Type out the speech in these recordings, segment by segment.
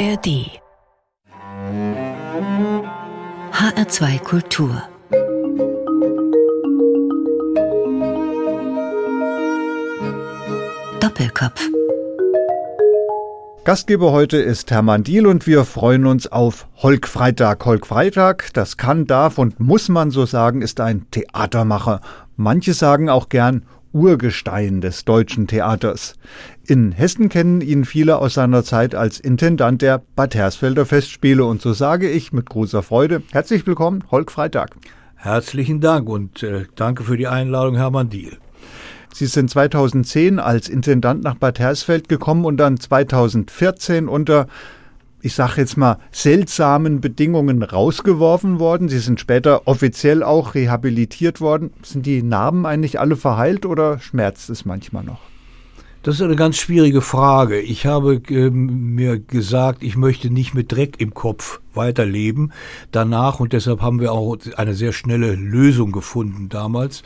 ARD HR2 Kultur Doppelkopf Gastgeber heute ist Hermann Diel und wir freuen uns auf Holk Freitag. Holk Freitag, das kann, darf und muss man so sagen, ist ein Theatermacher. Manche sagen auch gern Urgestein des deutschen Theaters. In Hessen kennen ihn viele aus seiner Zeit als Intendant der Bad Hersfelder Festspiele und so sage ich mit großer Freude herzlich willkommen, Holk Freitag. Herzlichen Dank und äh, danke für die Einladung, Hermann Diel. Sie sind 2010 als Intendant nach Bad Hersfeld gekommen und dann 2014 unter ich sage jetzt mal, seltsamen Bedingungen rausgeworfen worden. Sie sind später offiziell auch rehabilitiert worden. Sind die Narben eigentlich alle verheilt oder schmerzt es manchmal noch? Das ist eine ganz schwierige Frage. Ich habe äh, mir gesagt, ich möchte nicht mit Dreck im Kopf weiterleben danach und deshalb haben wir auch eine sehr schnelle Lösung gefunden damals.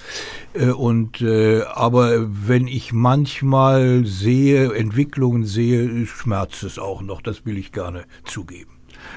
Äh, und äh, aber wenn ich manchmal sehe, Entwicklungen sehe, schmerzt es auch noch. Das will ich gerne zugeben.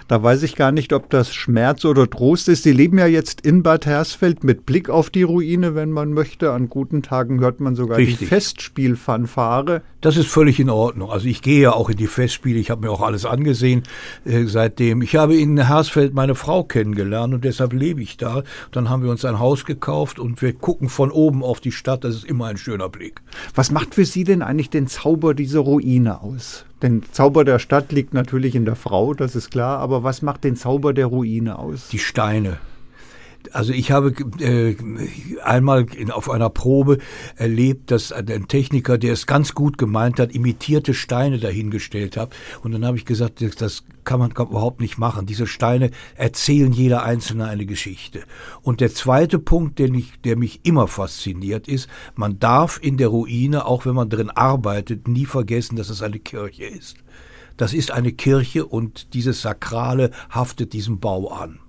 Da weiß ich gar nicht, ob das Schmerz oder Trost ist. Sie leben ja jetzt in Bad Hersfeld mit Blick auf die Ruine, wenn man möchte. An guten Tagen hört man sogar Richtig. die Festspielfanfare. Das ist völlig in Ordnung. Also ich gehe ja auch in die Festspiele. Ich habe mir auch alles angesehen äh, seitdem. Ich habe in Hersfeld meine Frau kennengelernt und deshalb lebe ich da. Dann haben wir uns ein Haus gekauft und wir gucken von oben auf die Stadt. Das ist immer ein schöner Blick. Was macht für Sie denn eigentlich den Zauber dieser Ruine aus? Den Zauber der Stadt liegt natürlich in der Frau, das ist klar, aber was macht den Zauber der Ruine aus? Die Steine. Also ich habe äh, einmal in, auf einer Probe erlebt, dass ein Techniker, der es ganz gut gemeint hat, imitierte Steine dahingestellt hat. Und dann habe ich gesagt, das, das kann man überhaupt nicht machen. Diese Steine erzählen jeder einzelne eine Geschichte. Und der zweite Punkt, den ich, der mich immer fasziniert, ist, man darf in der Ruine, auch wenn man drin arbeitet, nie vergessen, dass es eine Kirche ist. Das ist eine Kirche und dieses Sakrale haftet diesem Bau an.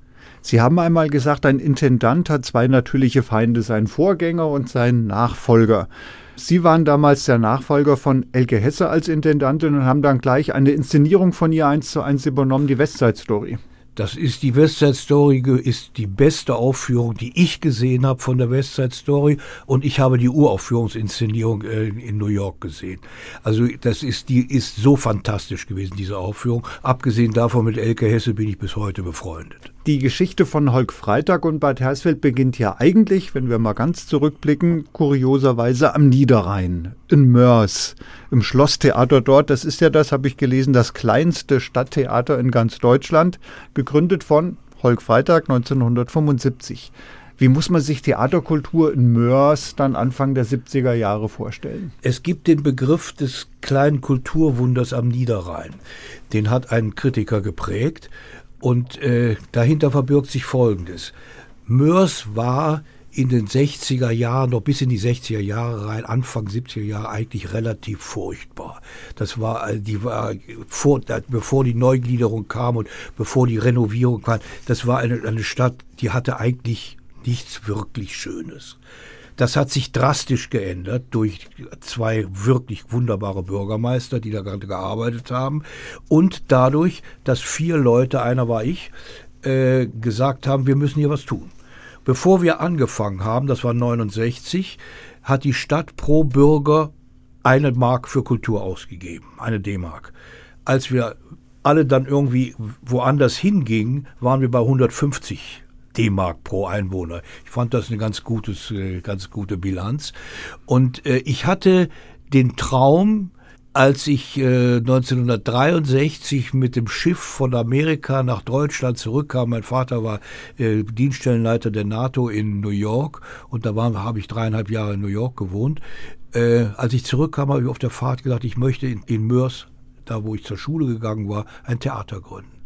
Sie haben einmal gesagt, ein Intendant hat zwei natürliche Feinde, seinen Vorgänger und seinen Nachfolger. Sie waren damals der Nachfolger von Elke Hesse als Intendantin und haben dann gleich eine Inszenierung von ihr eins zu eins übernommen, die Westside Story. Das ist die Westside Story, ist die beste Aufführung, die ich gesehen habe von der Westside Story. Und ich habe die Uraufführungsinszenierung äh, in New York gesehen. Also das ist, die ist so fantastisch gewesen, diese Aufführung. Abgesehen davon mit Elke Hesse bin ich bis heute befreundet. Die Geschichte von Holk Freitag und Bad Hersfeld beginnt ja eigentlich, wenn wir mal ganz zurückblicken, kurioserweise am Niederrhein, in Mörs, im Schlosstheater dort. Das ist ja das, habe ich gelesen, das kleinste Stadttheater in ganz Deutschland, gegründet von Holk Freitag 1975. Wie muss man sich Theaterkultur in Mörs dann Anfang der 70er Jahre vorstellen? Es gibt den Begriff des kleinen Kulturwunders am Niederrhein. Den hat ein Kritiker geprägt. Und äh, dahinter verbirgt sich Folgendes. Mörs war in den 60er Jahren, noch bis in die 60er Jahre rein, Anfang 70er Jahre eigentlich relativ furchtbar. Das war, äh, die war vor, bevor die Neugliederung kam und bevor die Renovierung kam, das war eine, eine Stadt, die hatte eigentlich nichts wirklich Schönes. Das hat sich drastisch geändert durch zwei wirklich wunderbare Bürgermeister, die da gerade gearbeitet haben. Und dadurch, dass vier Leute, einer war ich, äh, gesagt haben, wir müssen hier was tun. Bevor wir angefangen haben, das war 69, hat die Stadt pro Bürger eine Mark für Kultur ausgegeben, eine D-Mark. Als wir alle dann irgendwie woanders hingingen, waren wir bei 150 D-Mark pro Einwohner. Ich fand das eine ganz, gutes, äh, ganz gute Bilanz. Und äh, ich hatte den Traum, als ich äh, 1963 mit dem Schiff von Amerika nach Deutschland zurückkam, mein Vater war äh, Dienststellenleiter der NATO in New York und da habe ich dreieinhalb Jahre in New York gewohnt. Äh, als ich zurückkam, habe ich auf der Fahrt gesagt, ich möchte in, in Mörs, da wo ich zur Schule gegangen war, ein Theater gründen.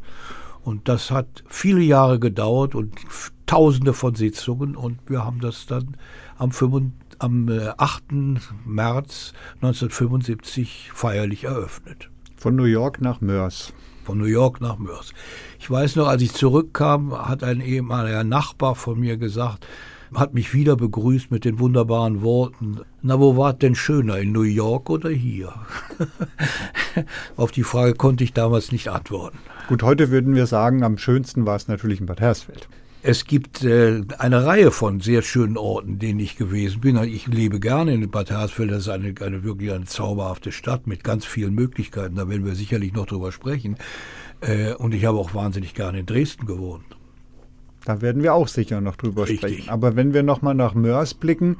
Und das hat viele Jahre gedauert und tausende von Sitzungen und wir haben das dann am, 5, am 8. Äh, März 1975 feierlich eröffnet. Von New York nach Mörs. Von New York nach Mörs. Ich weiß noch, als ich zurückkam, hat ein ehemaliger Nachbar von mir gesagt, hat mich wieder begrüßt mit den wunderbaren Worten, na, wo war denn schöner, in New York oder hier? Auf die Frage konnte ich damals nicht antworten. Gut, heute würden wir sagen, am schönsten war es natürlich in Bad Hersfeld. Es gibt äh, eine Reihe von sehr schönen Orten, denen ich gewesen bin. Ich lebe gerne in Bad Hersfeld. Das ist eine, eine wirklich eine zauberhafte Stadt mit ganz vielen Möglichkeiten. Da werden wir sicherlich noch drüber sprechen. Äh, und ich habe auch wahnsinnig gerne in Dresden gewohnt. Da werden wir auch sicher noch drüber Richtig. sprechen. Aber wenn wir nochmal nach Mörs blicken,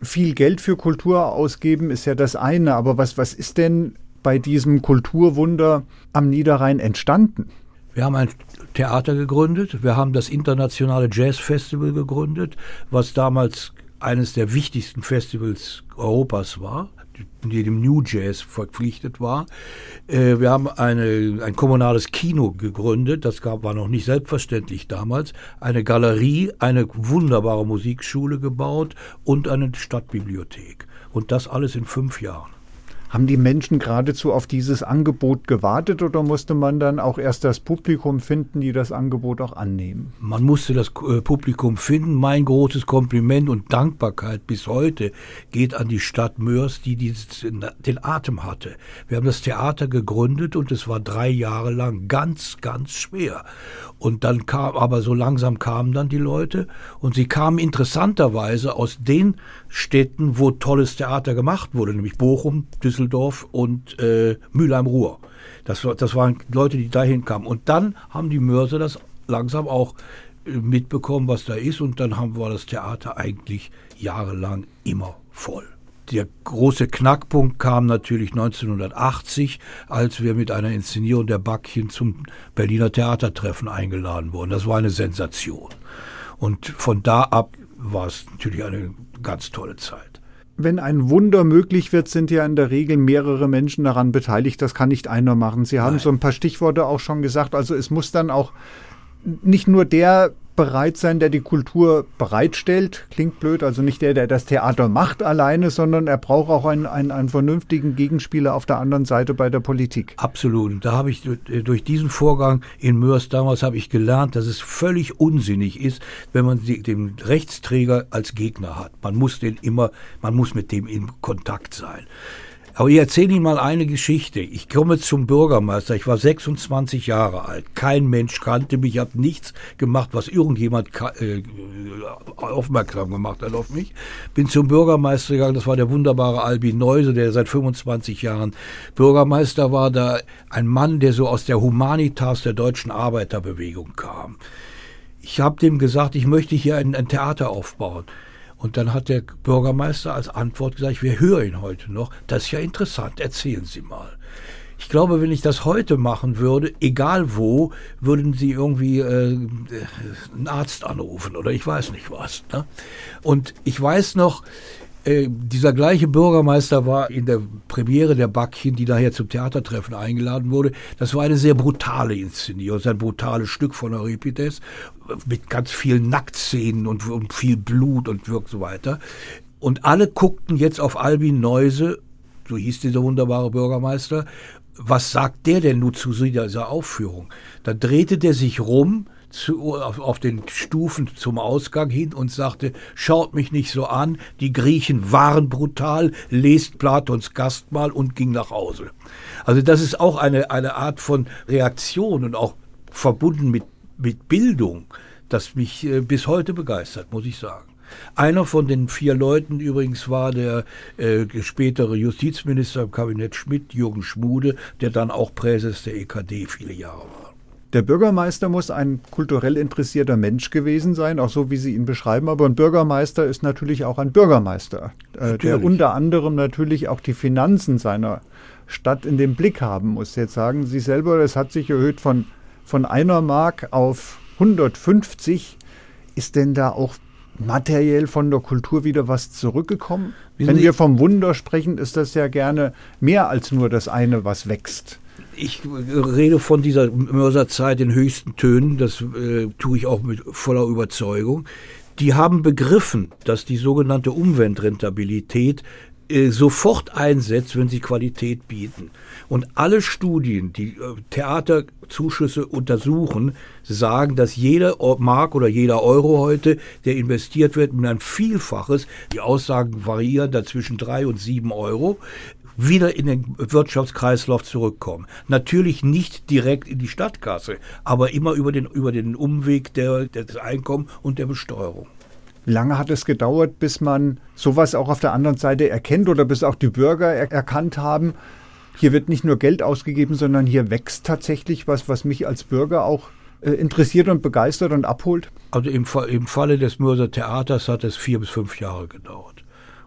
viel Geld für Kultur ausgeben ist ja das eine. Aber was, was ist denn bei diesem Kulturwunder am Niederrhein entstanden? Wir haben ein Theater gegründet, wir haben das Internationale Jazz Festival gegründet, was damals eines der wichtigsten Festivals Europas war, dem New Jazz verpflichtet war. Äh, wir haben eine, ein kommunales Kino gegründet, das gab, war noch nicht selbstverständlich damals, eine Galerie, eine wunderbare Musikschule gebaut und eine Stadtbibliothek. Und das alles in fünf Jahren. Haben die Menschen geradezu auf dieses Angebot gewartet oder musste man dann auch erst das Publikum finden, die das Angebot auch annehmen? Man musste das äh, Publikum finden. Mein großes Kompliment und Dankbarkeit bis heute geht an die Stadt Mörs, die dieses, den Atem hatte. Wir haben das Theater gegründet und es war drei Jahre lang ganz, ganz schwer. Und dann kam, aber so langsam kamen dann die Leute und sie kamen interessanterweise aus den Städten, wo tolles Theater gemacht wurde, nämlich Bochum, Düsseldorf, und äh, Mülheim-Ruhr. Das, das waren Leute, die dahin kamen. Und dann haben die Mörser das langsam auch äh, mitbekommen, was da ist. Und dann haben wir das Theater eigentlich jahrelang immer voll. Der große Knackpunkt kam natürlich 1980, als wir mit einer Inszenierung der Backchen zum Berliner Theatertreffen eingeladen wurden. Das war eine Sensation. Und von da ab war es natürlich eine ganz tolle Zeit wenn ein Wunder möglich wird, sind ja in der Regel mehrere Menschen daran beteiligt. Das kann nicht einer machen. Sie haben Nein. so ein paar Stichworte auch schon gesagt. Also es muss dann auch nicht nur der bereit sein, der die Kultur bereitstellt. Klingt blöd, also nicht der, der das Theater macht alleine, sondern er braucht auch einen, einen, einen vernünftigen Gegenspieler auf der anderen Seite bei der Politik. Absolut. Da habe ich durch diesen Vorgang in Mörs damals habe ich gelernt, dass es völlig unsinnig ist, wenn man den Rechtsträger als Gegner hat. Man muss den immer, man muss mit dem in Kontakt sein. Aber ich erzähle Ihnen mal eine Geschichte. Ich komme zum Bürgermeister. Ich war 26 Jahre alt. Kein Mensch kannte mich. Ich habe nichts gemacht, was irgendjemand äh, aufmerksam gemacht hat auf mich. Bin zum Bürgermeister gegangen. Das war der wunderbare Albin Neuse, der seit 25 Jahren Bürgermeister war. Da ein Mann, der so aus der Humanitas der deutschen Arbeiterbewegung kam. Ich habe dem gesagt, ich möchte hier ein, ein Theater aufbauen. Und dann hat der Bürgermeister als Antwort gesagt, wir hören ihn heute noch. Das ist ja interessant, erzählen Sie mal. Ich glaube, wenn ich das heute machen würde, egal wo, würden sie irgendwie äh, einen Arzt anrufen oder ich weiß nicht was. Ne? Und ich weiß noch, äh, dieser gleiche Bürgermeister war in der Premiere der Backchen, die daher zum Theatertreffen eingeladen wurde. Das war eine sehr brutale Inszenierung, ein brutales Stück von Euripides mit ganz vielen Nacktszenen und, und viel Blut und so weiter. Und alle guckten jetzt auf Albin Neuse, so hieß dieser wunderbare Bürgermeister, was sagt der denn nun zu dieser Aufführung? Da drehte der sich rum, zu, auf, auf, den Stufen zum Ausgang hin und sagte, schaut mich nicht so an, die Griechen waren brutal, lest Platons Gastmahl und ging nach Hause. Also das ist auch eine, eine Art von Reaktion und auch verbunden mit, mit Bildung, das mich äh, bis heute begeistert, muss ich sagen. Einer von den vier Leuten übrigens war der äh, spätere Justizminister im Kabinett Schmidt, Jürgen Schmude, der dann auch Präses der EKD viele Jahre war. Der Bürgermeister muss ein kulturell interessierter Mensch gewesen sein, auch so wie Sie ihn beschreiben. Aber ein Bürgermeister ist natürlich auch ein Bürgermeister, äh, der unter anderem natürlich auch die Finanzen seiner Stadt in den Blick haben muss. Jetzt sagen Sie selber, es hat sich erhöht von, von einer Mark auf 150. Ist denn da auch materiell von der Kultur wieder was zurückgekommen? Wissen Wenn Sie, wir vom Wunder sprechen, ist das ja gerne mehr als nur das eine, was wächst ich rede von dieser Mörserzeit in höchsten Tönen, das äh, tue ich auch mit voller Überzeugung. Die haben begriffen, dass die sogenannte Umweltrentabilität äh, sofort einsetzt, wenn sie Qualität bieten. Und alle Studien, die äh, Theaterzuschüsse untersuchen, sagen, dass jeder Mark oder jeder Euro heute, der investiert wird, mit ein Vielfaches, die Aussagen variieren da zwischen drei und sieben Euro, wieder in den Wirtschaftskreislauf zurückkommen. Natürlich nicht direkt in die Stadtkasse, aber immer über den, über den Umweg der, des Einkommens und der Besteuerung. Wie lange hat es gedauert, bis man sowas auch auf der anderen Seite erkennt oder bis auch die Bürger er erkannt haben, hier wird nicht nur Geld ausgegeben, sondern hier wächst tatsächlich was, was mich als Bürger auch äh, interessiert und begeistert und abholt? Also im, im Falle des Mörser Theaters hat es vier bis fünf Jahre gedauert.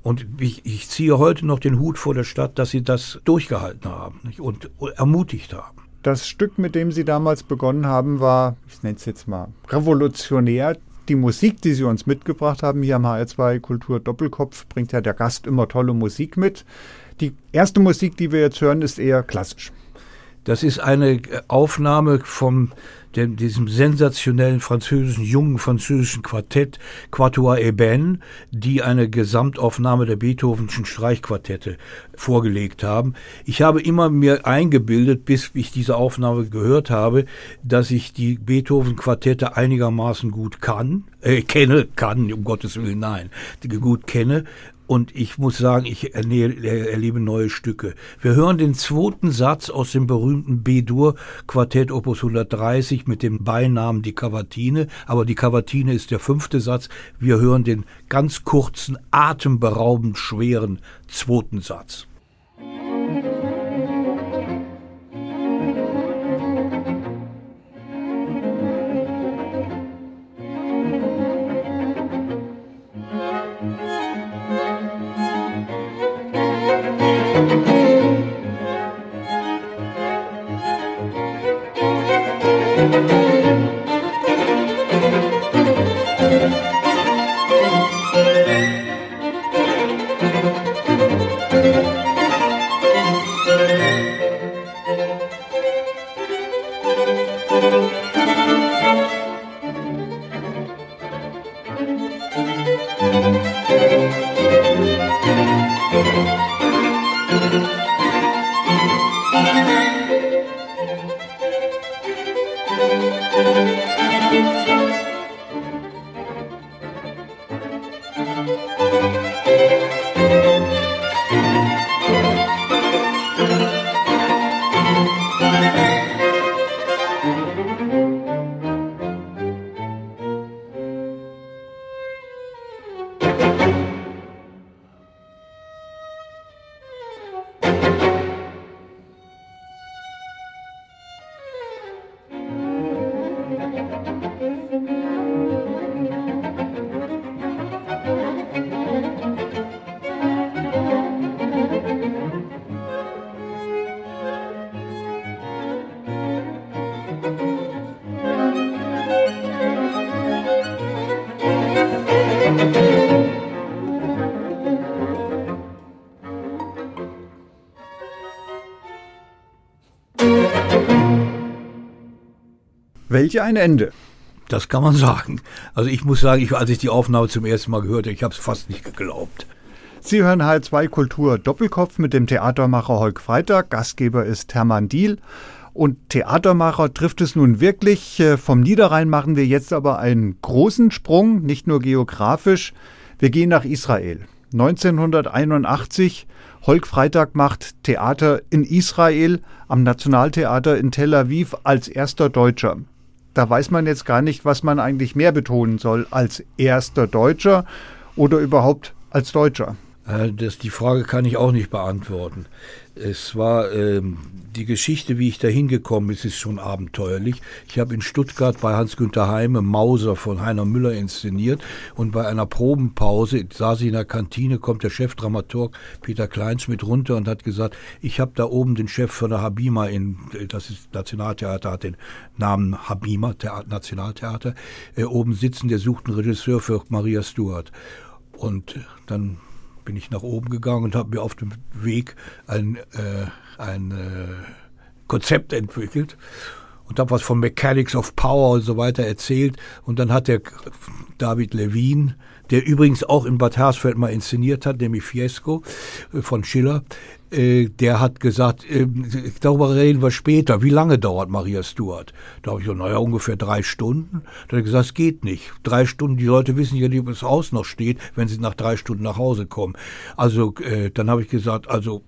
Und ich, ich, ziehe heute noch den Hut vor der Stadt, dass sie das durchgehalten haben nicht? Und, und ermutigt haben. Das Stück, mit dem Sie damals begonnen haben, war, ich nenne es jetzt mal, revolutionär die Musik, die Sie uns mitgebracht haben, hier am HR2 Kultur Doppelkopf, bringt ja der Gast immer tolle Musik mit. Die erste Musik, die wir jetzt hören, ist eher klassisch. Das ist eine Aufnahme vom dem, diesem sensationellen französischen, jungen französischen Quartett Quatuor Eben, die eine Gesamtaufnahme der Beethovenschen Streichquartette vorgelegt haben. Ich habe immer mir eingebildet, bis ich diese Aufnahme gehört habe, dass ich die Beethoven-Quartette einigermaßen gut kann, äh, kenne, kann, um Gottes Willen, nein, gut kenne, und ich muss sagen, ich erlebe neue Stücke. Wir hören den zweiten Satz aus dem berühmten B-Dur Quartett Opus 130 mit dem Beinamen die Cavatine, aber die Cavatine ist der fünfte Satz. Wir hören den ganz kurzen, atemberaubend schweren zweiten Satz. Welche ein Ende. Das kann man sagen. Also ich muss sagen, ich, als ich die Aufnahme zum ersten Mal gehört habe, ich habe es fast nicht geglaubt. Sie hören H2 Kultur Doppelkopf mit dem Theatermacher Holk Freitag. Gastgeber ist Hermann Diel. Und Theatermacher trifft es nun wirklich. Äh, vom Niederrhein machen wir jetzt aber einen großen Sprung, nicht nur geografisch. Wir gehen nach Israel. 1981 Holk Freitag macht Theater in Israel am Nationaltheater in Tel Aviv als erster Deutscher da weiß man jetzt gar nicht, was man eigentlich mehr betonen soll, als erster Deutscher oder überhaupt als Deutscher. Äh, das, die Frage kann ich auch nicht beantworten. Es war ähm, die Geschichte, wie ich da hingekommen bin, ist schon abenteuerlich. Ich habe in Stuttgart bei Hans-Günther Heime Mauser von Heiner Müller inszeniert und bei einer Probenpause saß ich in der Kantine, kommt der Chefdramaturg Peter Kleinschmidt runter und hat gesagt, ich habe da oben den Chef von der Habima in, das ist Nationaltheater, hat den Namen Habima, Theater, Nationaltheater, äh, oben sitzen, der sucht einen Regisseur für Maria Stuart. Und dann bin ich nach oben gegangen und habe mir auf dem Weg ein, äh, ein äh, Konzept entwickelt. und habe was von Mechanics of Power und so weiter erzählt. Und dann hat der David Levin, der übrigens auch in Bad Hersfeld mal inszeniert hat, nämlich Fiesco äh, von Schiller, der hat gesagt, äh, darüber reden wir später. Wie lange dauert Maria Stuart? Da habe ich gesagt, naja, ungefähr drei Stunden. Da hat er gesagt, es geht nicht. Drei Stunden, die Leute wissen ja nicht, ob das Haus noch steht, wenn sie nach drei Stunden nach Hause kommen. Also äh, dann habe ich gesagt, also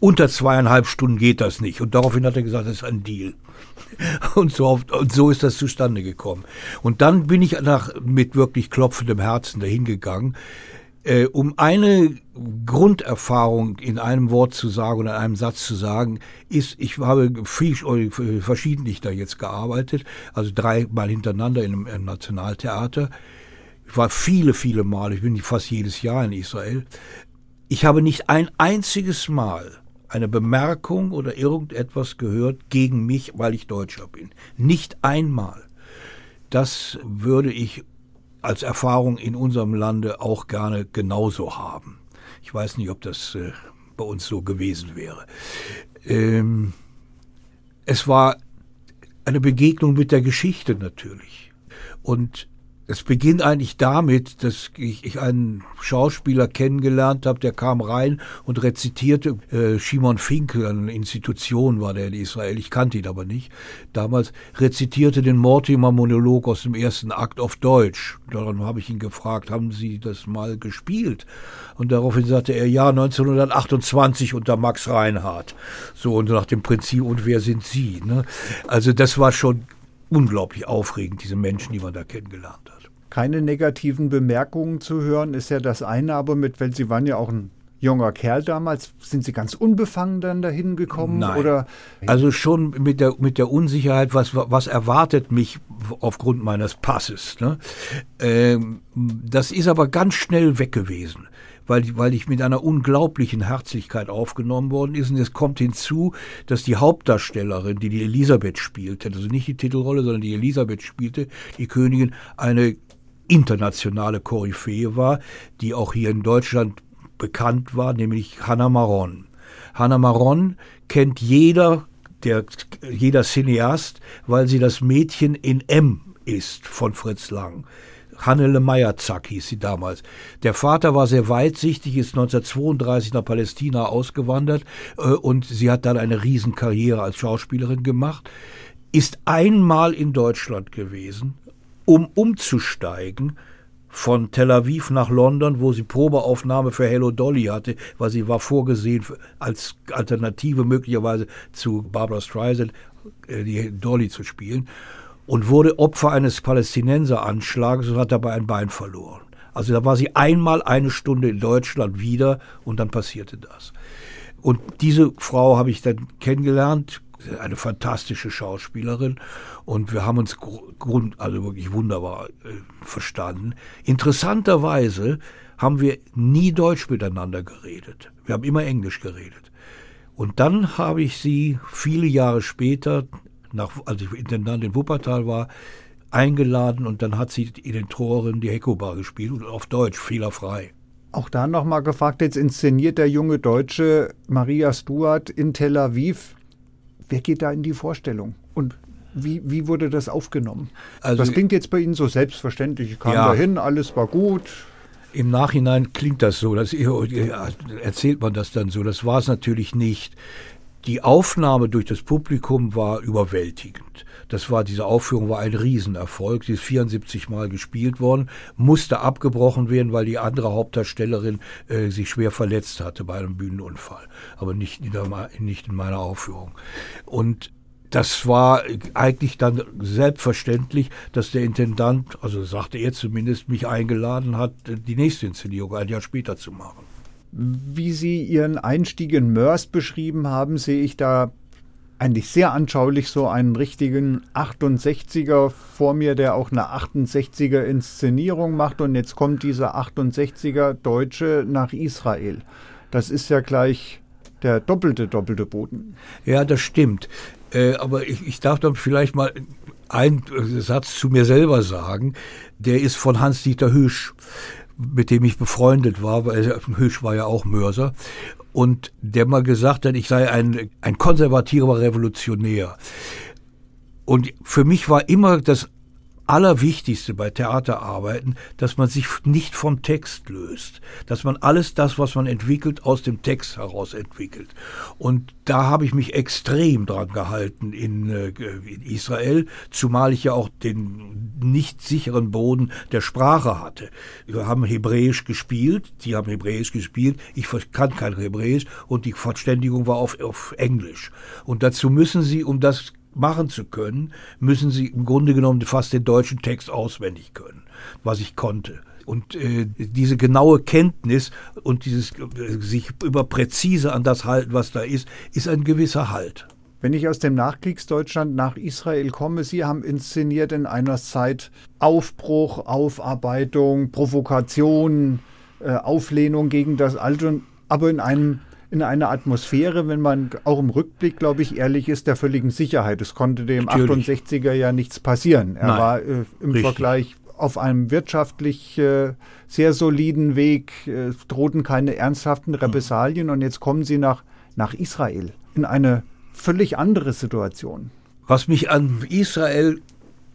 unter zweieinhalb Stunden geht das nicht. Und daraufhin hat er gesagt, das ist ein Deal. Und so, und so ist das zustande gekommen. Und dann bin ich nach, mit wirklich klopfendem Herzen dahin gegangen, äh, um eine Grunderfahrung in einem Wort zu sagen oder in einem Satz zu sagen, ist, ich habe äh, verschiedentlich da jetzt gearbeitet, also dreimal hintereinander in einem, einem Nationaltheater. Ich war viele, viele Mal, ich bin fast jedes Jahr in Israel. Ich habe nicht ein einziges Mal eine Bemerkung oder irgendetwas gehört gegen mich, weil ich Deutscher bin. Nicht einmal. Das würde ich als Erfahrung in unserem Lande auch gerne genauso haben. Ich weiß nicht, ob das äh, bei uns so gewesen wäre. Ähm, es war eine Begegnung mit der Geschichte natürlich. Und es beginnt eigentlich damit, dass ich, ich einen Schauspieler kennengelernt habe, der kam rein und rezitierte äh, Shimon Finkel, eine Institution war der in Israel, ich kannte ihn aber nicht. Damals rezitierte den Mortimer-Monolog aus dem ersten Akt auf Deutsch. Daran habe ich ihn gefragt, haben Sie das mal gespielt? Und daraufhin sagte er, ja, 1928 unter Max Reinhardt. So, und nach dem Prinzip, und wer sind Sie? Ne? Also das war schon unglaublich aufregend, diese Menschen, die man da kennengelernt hat. Keine negativen Bemerkungen zu hören, ist ja das eine, aber mit, weil Sie waren ja auch ein junger Kerl damals, sind Sie ganz unbefangen dann dahin gekommen? Nein. Oder? Also schon mit der, mit der Unsicherheit, was, was erwartet mich aufgrund meines Passes. Ne? Ähm, das ist aber ganz schnell weg gewesen weil, weil ich mit einer unglaublichen Herzlichkeit aufgenommen worden ist. Und es kommt hinzu, dass die Hauptdarstellerin, die die Elisabeth spielte, also nicht die Titelrolle, sondern die Elisabeth spielte, die Königin, eine internationale Koryphäe war, die auch hier in Deutschland bekannt war, nämlich Hannah Maron. Hannah Maron kennt jeder, der, jeder Cineast, weil sie das Mädchen in M ist von Fritz Lang. Hannele Meyerzack hieß sie damals. Der Vater war sehr weitsichtig, ist 1932 nach Palästina ausgewandert äh, und sie hat dann eine Riesenkarriere als Schauspielerin gemacht, ist einmal in Deutschland gewesen, um umzusteigen von Tel Aviv nach London, wo sie Probeaufnahme für Hello Dolly hatte, weil sie war vorgesehen als Alternative möglicherweise zu Barbara Streisand, äh, die Dolly zu spielen und wurde Opfer eines Palästinenseranschlages und hat dabei ein Bein verloren. Also da war sie einmal eine Stunde in Deutschland wieder und dann passierte das. Und diese Frau habe ich dann kennengelernt, eine fantastische Schauspielerin und wir haben uns grund, also wirklich wunderbar äh, verstanden. Interessanterweise haben wir nie Deutsch miteinander geredet. Wir haben immer Englisch geredet. Und dann habe ich sie viele Jahre später nach, als ich Intendant in Wuppertal war, eingeladen und dann hat sie in den Toren die Hekobar gespielt und auf Deutsch, fehlerfrei. Auch da nochmal gefragt, jetzt inszeniert der junge Deutsche Maria Stuart in Tel Aviv. Wer geht da in die Vorstellung? Und wie, wie wurde das aufgenommen? Also, das klingt jetzt bei Ihnen so selbstverständlich. Ich kam ja, dahin, alles war gut. Im Nachhinein klingt das so, das, erzählt man das dann so. Das war es natürlich nicht. Die Aufnahme durch das Publikum war überwältigend. Das war, diese Aufführung war ein Riesenerfolg. Sie ist 74 Mal gespielt worden, musste abgebrochen werden, weil die andere Hauptdarstellerin äh, sich schwer verletzt hatte bei einem Bühnenunfall. Aber nicht in, der, nicht in meiner Aufführung. Und das war eigentlich dann selbstverständlich, dass der Intendant, also sagte er zumindest, mich eingeladen hat, die nächste Inszenierung ein Jahr später zu machen. Wie Sie Ihren Einstieg in Mörs beschrieben haben, sehe ich da eigentlich sehr anschaulich so einen richtigen 68er vor mir, der auch eine 68er Inszenierung macht. Und jetzt kommt dieser 68er Deutsche nach Israel. Das ist ja gleich der doppelte, doppelte Boden. Ja, das stimmt. Äh, aber ich, ich darf dann vielleicht mal einen Satz zu mir selber sagen. Der ist von Hans-Dieter Hüsch mit dem ich befreundet war, weil Hösch war ja auch Mörser, und der mal gesagt hat, ich sei ein, ein konservativer Revolutionär. Und für mich war immer das Allerwichtigste bei Theaterarbeiten, dass man sich nicht vom Text löst, dass man alles das, was man entwickelt, aus dem Text heraus entwickelt. Und da habe ich mich extrem dran gehalten in, äh, in Israel, zumal ich ja auch den nicht sicheren Boden der Sprache hatte. Wir haben Hebräisch gespielt, die haben Hebräisch gespielt, ich kann kein Hebräisch und die Verständigung war auf, auf Englisch. Und dazu müssen sie, um das machen zu können, müssen sie im Grunde genommen fast den deutschen Text auswendig können, was ich konnte. Und äh, diese genaue Kenntnis und dieses äh, sich über präzise an das halten, was da ist, ist ein gewisser Halt. Wenn ich aus dem Nachkriegsdeutschland nach Israel komme, Sie haben inszeniert in einer Zeit Aufbruch, Aufarbeitung, Provokation, äh, Auflehnung gegen das Alte, aber in einem in einer Atmosphäre, wenn man auch im Rückblick, glaube ich, ehrlich ist, der völligen Sicherheit. Es konnte dem Natürlich. 68er ja nichts passieren. Er Nein. war äh, im Richtig. Vergleich auf einem wirtschaftlich äh, sehr soliden Weg, äh, drohten keine ernsthaften Repressalien und jetzt kommen sie nach, nach Israel in eine völlig andere Situation. Was mich an Israel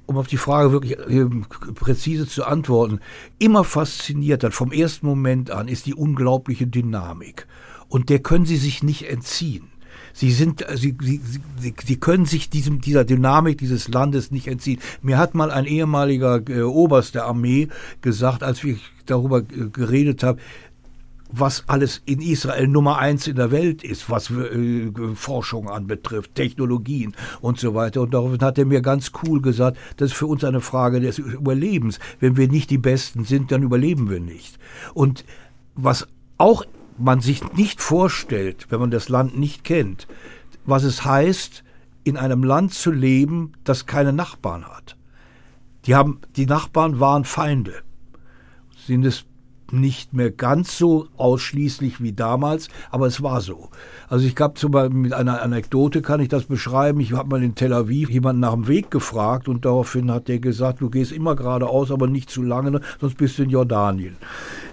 um auf die Frage wirklich äh, präzise zu antworten, immer fasziniert hat vom ersten Moment an, ist die unglaubliche Dynamik und der können sie sich nicht entziehen. Sie sind, sie, sie, sie, sie können sich diesem, dieser Dynamik dieses Landes nicht entziehen. Mir hat mal ein ehemaliger äh, Oberst der Armee gesagt, als ich darüber äh, geredet habe, was alles in Israel Nummer eins in der Welt ist, was äh, Forschung anbetrifft, Technologien und so weiter. Und daraufhin hat er mir ganz cool gesagt, das ist für uns eine Frage des Überlebens. Wenn wir nicht die Besten sind, dann überleben wir nicht. Und was auch man sich nicht vorstellt, wenn man das Land nicht kennt, was es heißt, in einem Land zu leben, das keine Nachbarn hat. Die haben, die Nachbarn waren Feinde. Sind es nicht mehr ganz so ausschließlich wie damals, aber es war so. Also ich habe zum Beispiel mit einer Anekdote kann ich das beschreiben. Ich habe mal in Tel Aviv jemanden nach dem Weg gefragt und daraufhin hat der gesagt, du gehst immer geradeaus, aber nicht zu lange, sonst bist du in Jordanien.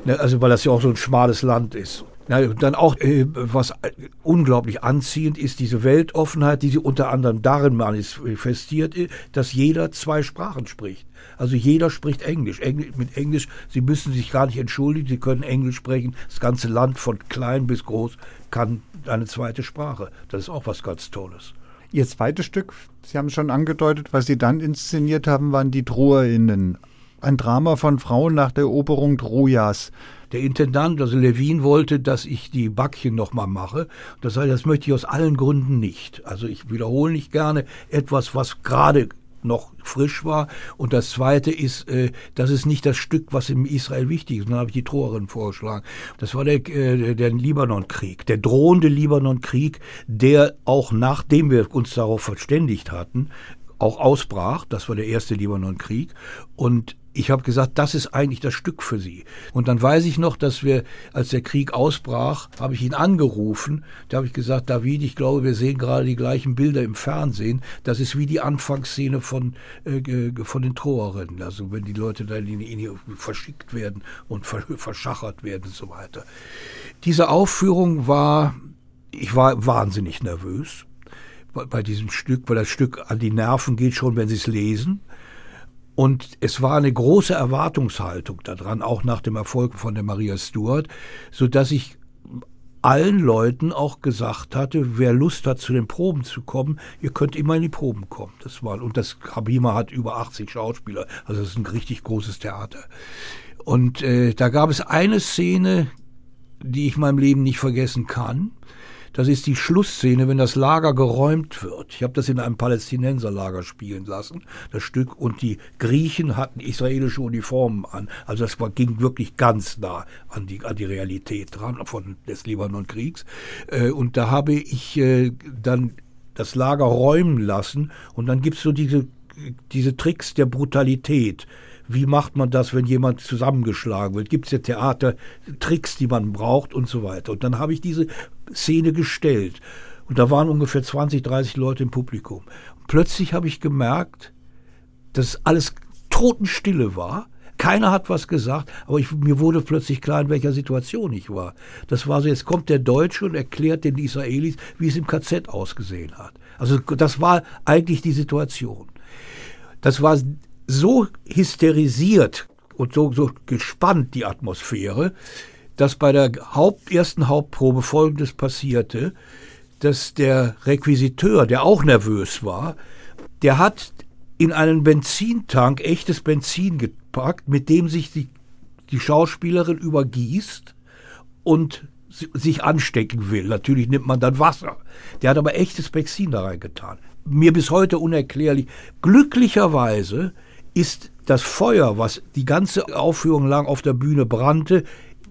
Ne, also weil das ja auch so ein schmales Land ist. Ja, dann auch, äh, was unglaublich anziehend ist, diese Weltoffenheit, die sie unter anderem darin manifestiert, äh, dass jeder zwei Sprachen spricht. Also jeder spricht Englisch. Englisch. Mit Englisch, sie müssen sich gar nicht entschuldigen, sie können Englisch sprechen. Das ganze Land von klein bis groß kann eine zweite Sprache. Das ist auch was ganz Tolles. Ihr zweites Stück, Sie haben schon angedeutet, was Sie dann inszeniert haben, waren die Troerinnen. Ein Drama von Frauen nach der Eroberung Trojas. Der Intendant, also Levin, wollte, dass ich die Backchen nochmal mache. Das heißt, das möchte ich aus allen Gründen nicht. Also ich wiederhole nicht gerne etwas, was gerade noch frisch war. Und das Zweite ist, äh, das ist nicht das Stück, was in Israel wichtig ist. Dann habe ich die Troerin vorgeschlagen. Das war der, äh, der Libanonkrieg, der drohende Libanonkrieg, der auch nachdem wir uns darauf verständigt hatten, auch ausbrach. Das war der erste Libanonkrieg. Und ich habe gesagt, das ist eigentlich das Stück für Sie. Und dann weiß ich noch, dass wir, als der Krieg ausbrach, habe ich ihn angerufen. Da habe ich gesagt, David, ich glaube, wir sehen gerade die gleichen Bilder im Fernsehen. Das ist wie die Anfangsszene von, äh, von den Troerinnen. Also wenn die Leute dann in, in, verschickt werden und verschachert werden und so weiter. Diese Aufführung war, ich war wahnsinnig nervös bei diesem Stück, weil das Stück an die Nerven geht schon, wenn Sie es lesen. Und es war eine große Erwartungshaltung daran, auch nach dem Erfolg von der Maria Stuart, so dass ich allen Leuten auch gesagt hatte, wer Lust hat, zu den Proben zu kommen, ihr könnt immer in die Proben kommen. Das war, und das Kabima hat über 80 Schauspieler, also das ist ein richtig großes Theater. Und äh, da gab es eine Szene, die ich meinem Leben nicht vergessen kann. Das ist die Schlussszene, wenn das Lager geräumt wird. Ich habe das in einem Palästinenserlager spielen lassen, das Stück. Und die Griechen hatten israelische Uniformen an. Also das war, ging wirklich ganz nah an die, an die Realität dran von des Libanonkriegs. Äh, und da habe ich äh, dann das Lager räumen lassen. Und dann gibt's so diese, diese Tricks der Brutalität wie macht man das, wenn jemand zusammengeschlagen wird? Gibt es ja Theatertricks, die man braucht und so weiter. Und dann habe ich diese Szene gestellt. Und da waren ungefähr 20, 30 Leute im Publikum. Und plötzlich habe ich gemerkt, dass alles Totenstille war. Keiner hat was gesagt, aber ich, mir wurde plötzlich klar, in welcher Situation ich war. Das war so, jetzt kommt der Deutsche und erklärt den Israelis, wie es im KZ ausgesehen hat. Also das war eigentlich die Situation. Das war so hysterisiert und so, so gespannt, die Atmosphäre, dass bei der Haupt, ersten Hauptprobe Folgendes passierte, dass der Requisiteur, der auch nervös war, der hat in einen Benzintank echtes Benzin gepackt, mit dem sich die, die Schauspielerin übergießt und sich anstecken will. Natürlich nimmt man dann Wasser. Der hat aber echtes Benzin da reingetan. Mir bis heute unerklärlich. Glücklicherweise ist das Feuer, was die ganze Aufführung lang auf der Bühne brannte,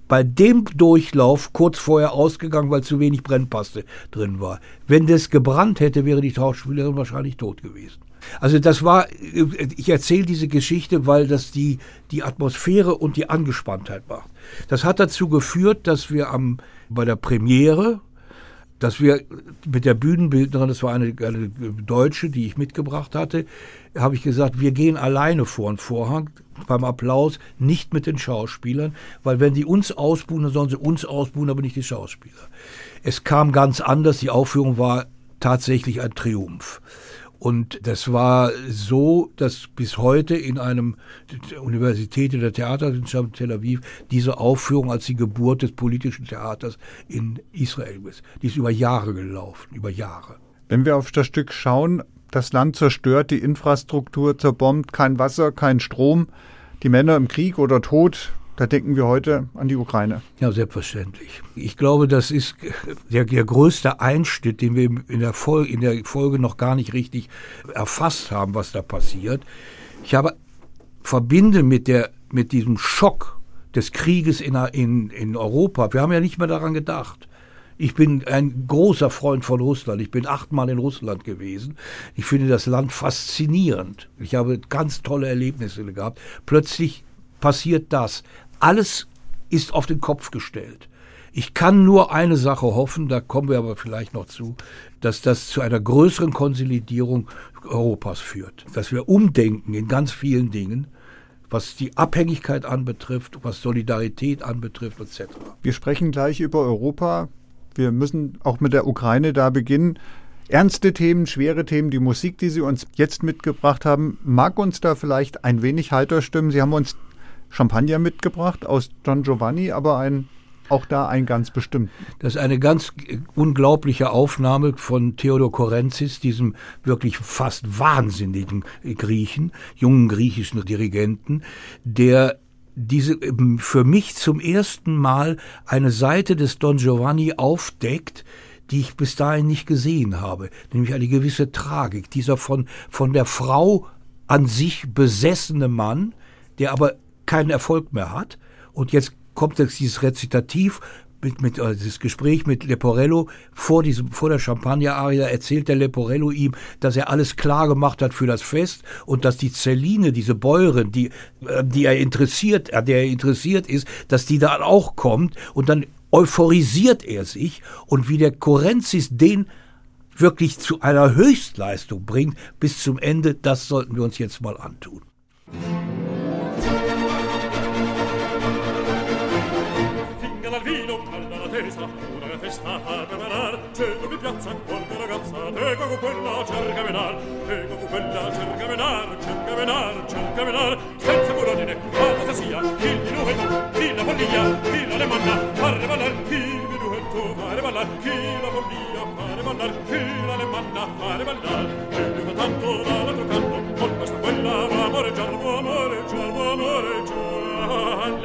bei dem Durchlauf kurz vorher ausgegangen, weil zu wenig Brennpaste drin war. Wenn das gebrannt hätte, wäre die Schauspielerin wahrscheinlich tot gewesen. Also das war, ich erzähle diese Geschichte, weil das die, die Atmosphäre und die Angespanntheit macht. Das hat dazu geführt, dass wir am, bei der Premiere, dass wir mit der Bühnenbildnerin, das war eine, eine Deutsche, die ich mitgebracht hatte, habe ich gesagt, wir gehen alleine vor den Vorhang beim Applaus, nicht mit den Schauspielern, weil wenn die uns ausbuhen, dann sollen sie uns ausbuhen, aber nicht die Schauspieler. Es kam ganz anders, die Aufführung war tatsächlich ein Triumph. Und das war so, dass bis heute in einem Universität der Theaterwissenschaft Tel Aviv diese Aufführung als die Geburt des politischen Theaters in Israel ist. Die ist über Jahre gelaufen, über Jahre. Wenn wir auf das Stück schauen, das Land zerstört, die Infrastruktur zerbombt, kein Wasser, kein Strom, die Männer im Krieg oder tot, da denken wir heute an die Ukraine. Ja, selbstverständlich. Ich glaube, das ist der, der größte Einschnitt, den wir in der, Folge, in der Folge noch gar nicht richtig erfasst haben, was da passiert. Ich habe verbinde mit, der, mit diesem Schock des Krieges in, in, in Europa. Wir haben ja nicht mehr daran gedacht. Ich bin ein großer Freund von Russland. Ich bin achtmal in Russland gewesen. Ich finde das Land faszinierend. Ich habe ganz tolle Erlebnisse gehabt. Plötzlich passiert das. Alles ist auf den Kopf gestellt. Ich kann nur eine Sache hoffen, da kommen wir aber vielleicht noch zu, dass das zu einer größeren Konsolidierung Europas führt. Dass wir umdenken in ganz vielen Dingen, was die Abhängigkeit anbetrifft, was Solidarität anbetrifft, etc. Wir sprechen gleich über Europa. Wir müssen auch mit der Ukraine da beginnen. Ernste Themen, schwere Themen, die Musik, die Sie uns jetzt mitgebracht haben, mag uns da vielleicht ein wenig heiter stimmen. Sie haben uns Champagner mitgebracht aus Don Giovanni, aber ein auch da ein ganz bestimmten. Das ist eine ganz unglaubliche Aufnahme von Theodor Korenzis, diesem wirklich fast wahnsinnigen Griechen, jungen griechischen Dirigenten, der diese für mich zum ersten Mal eine Seite des Don Giovanni aufdeckt, die ich bis dahin nicht gesehen habe, nämlich eine gewisse Tragik. Dieser von, von der Frau an sich besessene Mann, der aber keinen Erfolg mehr hat. Und jetzt kommt jetzt dieses Rezitativ mit, mit äh, dieses Gespräch mit Leporello vor diesem vor der Champagner-Aria erzählt der Leporello ihm, dass er alles klar gemacht hat für das Fest und dass die Celine, diese Bäuerin, die äh, die er interessiert, an der er interessiert ist, dass die da auch kommt und dann euphorisiert er sich und wie der Korenzis den wirklich zu einer Höchstleistung bringt bis zum Ende, das sollten wir uns jetzt mal antun. testa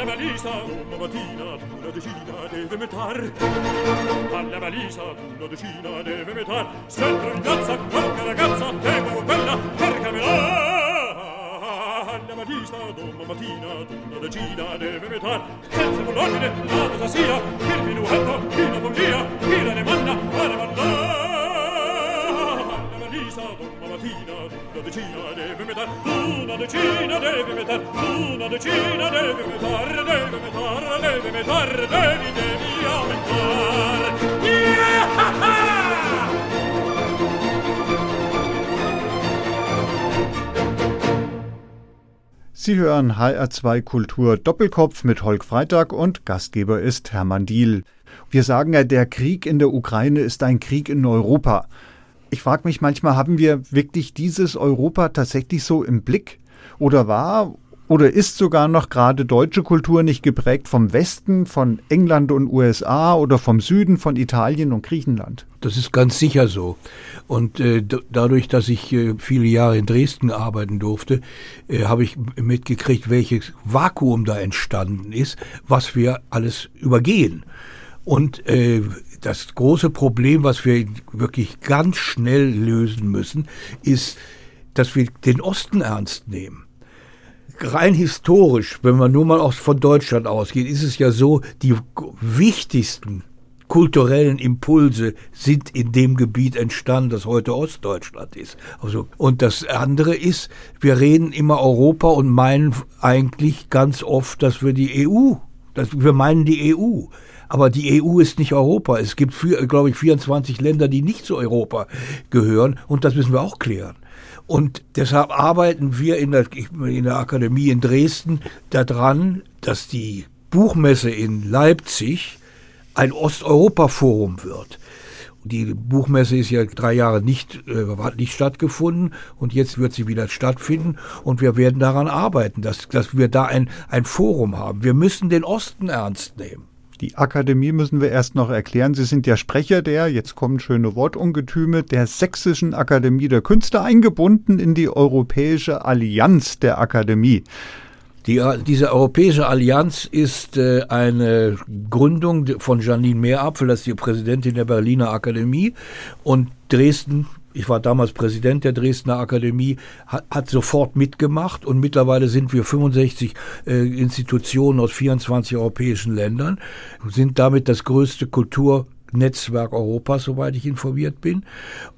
alla balisa una mattina una decina deve metar alla balisa una decina deve metar sempre in piazza qualche ragazza devo quella per camminare alla balisa una mattina una decina deve metar senza bull'ordine la cosa sia il minuetto chi la follia la ne manna fare ballare Lisa, una mattina, una decina deve metar, una decina deve metar, una decina deve metar, deve metar, deve metar, devi, devi aumentar. Yeah! Sie hören HR2 Kultur Doppelkopf mit Holk Freitag und Gastgeber ist Hermann Diel. Wir sagen ja, der Krieg in der Ukraine ist ein Krieg in Europa. Ich frage mich manchmal, haben wir wirklich dieses Europa tatsächlich so im Blick? Oder war oder ist sogar noch gerade deutsche Kultur nicht geprägt vom Westen, von England und USA oder vom Süden, von Italien und Griechenland? Das ist ganz sicher so. Und äh, dadurch, dass ich äh, viele Jahre in Dresden arbeiten durfte, äh, habe ich mitgekriegt, welches Vakuum da entstanden ist, was wir alles übergehen. Und äh, das große Problem, was wir wirklich ganz schnell lösen müssen, ist, dass wir den Osten ernst nehmen rein historisch, wenn man nur mal von Deutschland ausgeht, ist es ja so, die wichtigsten kulturellen Impulse sind in dem Gebiet entstanden, das heute Ostdeutschland ist. Also, und das andere ist, wir reden immer Europa und meinen eigentlich ganz oft, dass wir die EU, dass wir meinen die EU. Aber die EU ist nicht Europa. Es gibt, glaube ich, 24 Länder, die nicht zu Europa gehören. Und das müssen wir auch klären. Und deshalb arbeiten wir in der, in der Akademie in Dresden daran, dass die Buchmesse in Leipzig ein Osteuropa-Forum wird. Die Buchmesse ist ja drei Jahre nicht, äh, nicht stattgefunden und jetzt wird sie wieder stattfinden und wir werden daran arbeiten, dass, dass wir da ein, ein Forum haben. Wir müssen den Osten ernst nehmen. Die Akademie müssen wir erst noch erklären. Sie sind ja Sprecher der, jetzt kommen schöne Wortungetüme, der Sächsischen Akademie der Künste, eingebunden in die Europäische Allianz der Akademie. Die, diese Europäische Allianz ist äh, eine Gründung von Janine Meerapfel, das ist die Präsidentin der Berliner Akademie. Und Dresden ich war damals Präsident der Dresdner Akademie, hat, hat sofort mitgemacht und mittlerweile sind wir 65 äh, Institutionen aus 24 europäischen Ländern, sind damit das größte Kulturnetzwerk Europas, soweit ich informiert bin.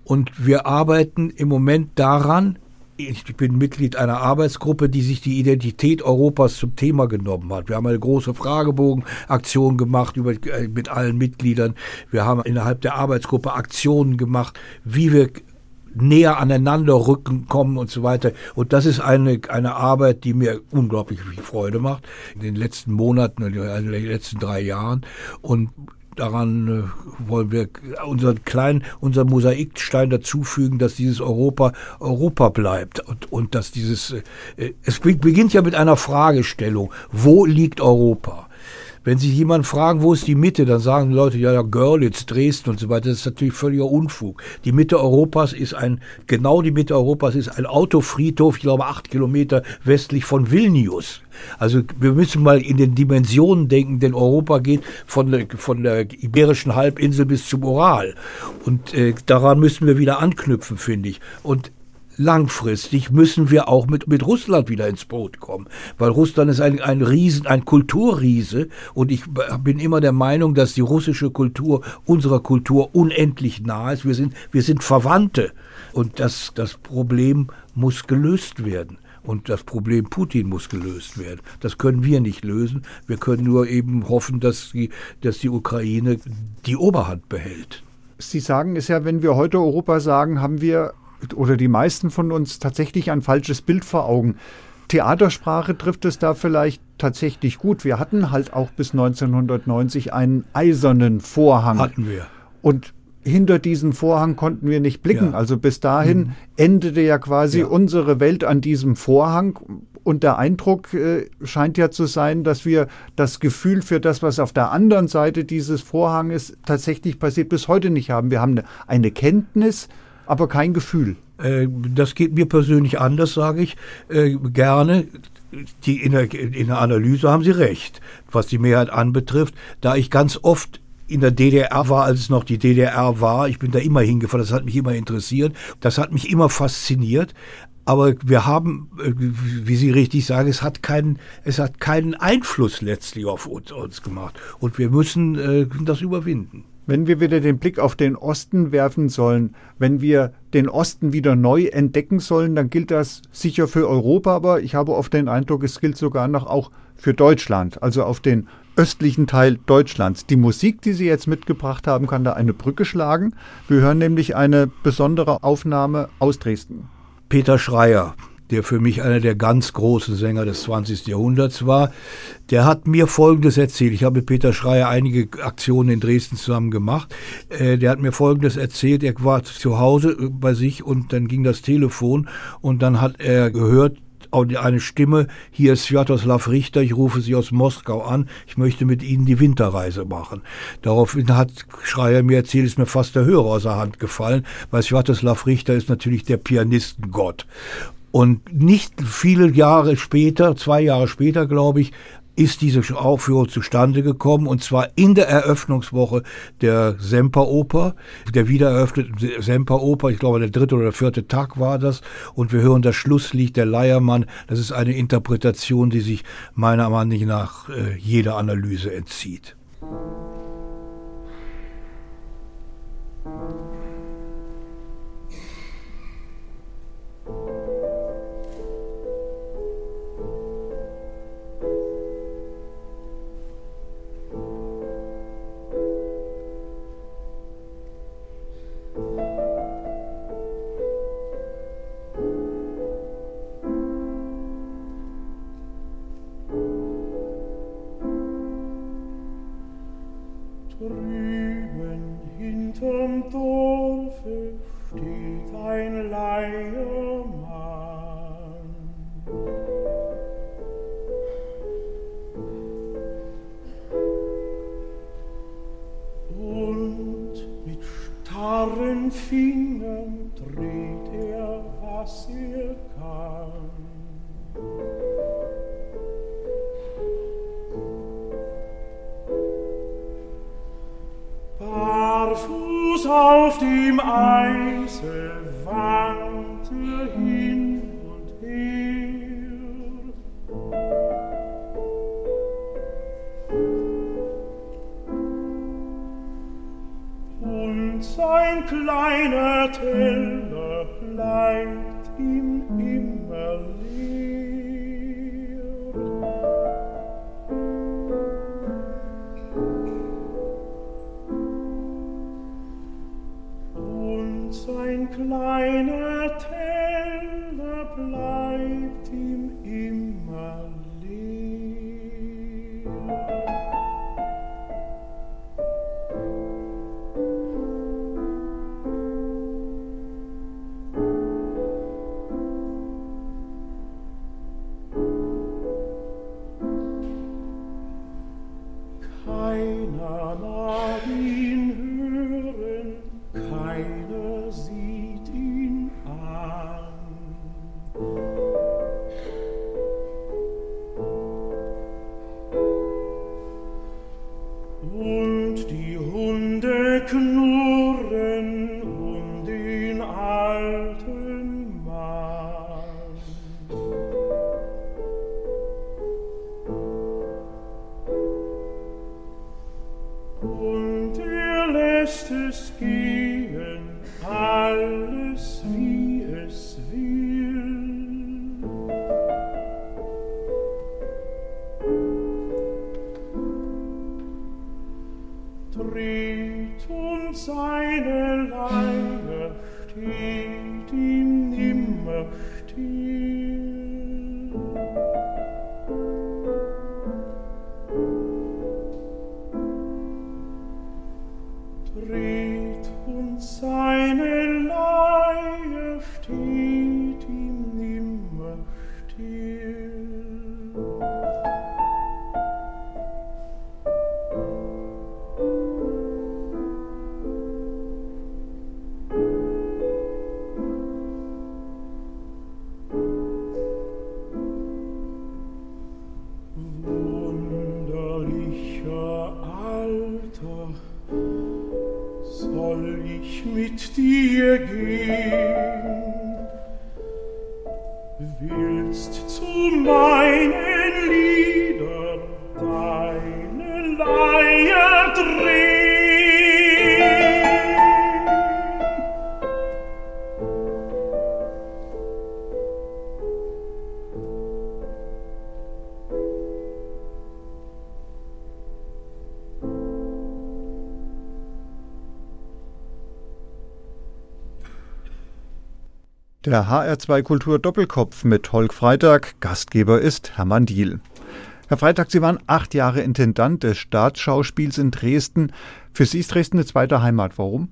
Und wir arbeiten im Moment daran, ich bin Mitglied einer Arbeitsgruppe, die sich die Identität Europas zum Thema genommen hat. Wir haben eine große Fragebogenaktion gemacht über, äh, mit allen Mitgliedern. Wir haben innerhalb der Arbeitsgruppe Aktionen gemacht, wie wir näher aneinander rücken kommen und so weiter. Und das ist eine, eine Arbeit, die mir unglaublich viel Freude macht in den letzten Monaten, in den letzten drei Jahren. Und daran äh, wollen wir unseren kleinen, unser Mosaikstein dazufügen, dass dieses Europa Europa bleibt und, und dass dieses, äh, es beginnt ja mit einer Fragestellung, wo liegt Europa? Wenn Sie jemanden fragen, wo ist die Mitte, dann sagen die Leute, ja, ja, Görlitz, Dresden und so weiter. Das ist natürlich völliger Unfug. Die Mitte Europas ist ein, genau die Mitte Europas ist ein Autofriedhof, ich glaube, acht Kilometer westlich von Vilnius. Also wir müssen mal in den Dimensionen denken, denn Europa geht von der, von der Iberischen Halbinsel bis zum Ural. Und äh, daran müssen wir wieder anknüpfen, finde ich. Und langfristig müssen wir auch mit, mit Russland wieder ins Boot kommen. Weil Russland ist ein, ein Riesen, ein Kulturriese und ich bin immer der Meinung, dass die russische Kultur unserer Kultur unendlich nah ist. Wir sind, wir sind Verwandte und das, das Problem muss gelöst werden. Und das Problem Putin muss gelöst werden. Das können wir nicht lösen. Wir können nur eben hoffen, dass die, dass die Ukraine die Oberhand behält. Sie sagen es ja, wenn wir heute Europa sagen, haben wir oder die meisten von uns tatsächlich ein falsches Bild vor Augen. Theatersprache trifft es da vielleicht tatsächlich gut. Wir hatten halt auch bis 1990 einen eisernen Vorhang. Hatten wir. Und hinter diesen Vorhang konnten wir nicht blicken. Ja. Also bis dahin mhm. endete ja quasi ja. unsere Welt an diesem Vorhang. Und der Eindruck äh, scheint ja zu sein, dass wir das Gefühl für das, was auf der anderen Seite dieses Vorhanges tatsächlich passiert, bis heute nicht haben. Wir haben eine, eine Kenntnis, aber kein Gefühl. Äh, das geht mir persönlich anders, sage ich äh, gerne. Die, in, der, in der Analyse haben Sie recht, was die Mehrheit anbetrifft, da ich ganz oft in der DDR war, als es noch die DDR war. Ich bin da immer hingefahren, das hat mich immer interessiert, das hat mich immer fasziniert. Aber wir haben, äh, wie Sie richtig sagen, es hat keinen, es hat keinen Einfluss letztlich auf uns, gemacht. Und wir müssen äh, das überwinden. Wenn wir wieder den Blick auf den Osten werfen sollen, wenn wir den Osten wieder neu entdecken sollen, dann gilt das sicher für Europa, aber ich habe oft den Eindruck, es gilt sogar noch auch für Deutschland, also auf den östlichen Teil Deutschlands. Die Musik, die Sie jetzt mitgebracht haben, kann da eine Brücke schlagen. Wir hören nämlich eine besondere Aufnahme aus Dresden. Peter Schreier, der für mich einer der ganz großen Sänger des 20. Jahrhunderts war, der hat mir Folgendes erzählt. Ich habe mit Peter Schreier einige Aktionen in Dresden zusammen gemacht. Äh, der hat mir Folgendes erzählt. Er war zu Hause äh, bei sich und dann ging das Telefon und dann hat er gehört, eine Stimme, hier ist Svjatoslav Richter, ich rufe Sie aus Moskau an, ich möchte mit Ihnen die Winterreise machen. Daraufhin hat Schreier mir erzählt, ist mir fast der Hörer aus der Hand gefallen, weil Svjatoslav Richter ist natürlich der Pianistengott. Und nicht viele Jahre später, zwei Jahre später, glaube ich, ist diese Aufführung zustande gekommen. Und zwar in der Eröffnungswoche der Semperoper, der wiedereröffneten Semperoper, ich glaube der dritte oder vierte Tag war das. Und wir hören das Schlusslied der Leiermann, das ist eine Interpretation, die sich meiner Meinung nach äh, jeder Analyse entzieht. la willst zu meiner Der HR2 Kultur Doppelkopf mit Holk Freitag. Gastgeber ist Hermann Diel. Herr Freitag, Sie waren acht Jahre Intendant des Staatsschauspiels in Dresden. Für Sie ist Dresden eine zweite Heimat. Warum?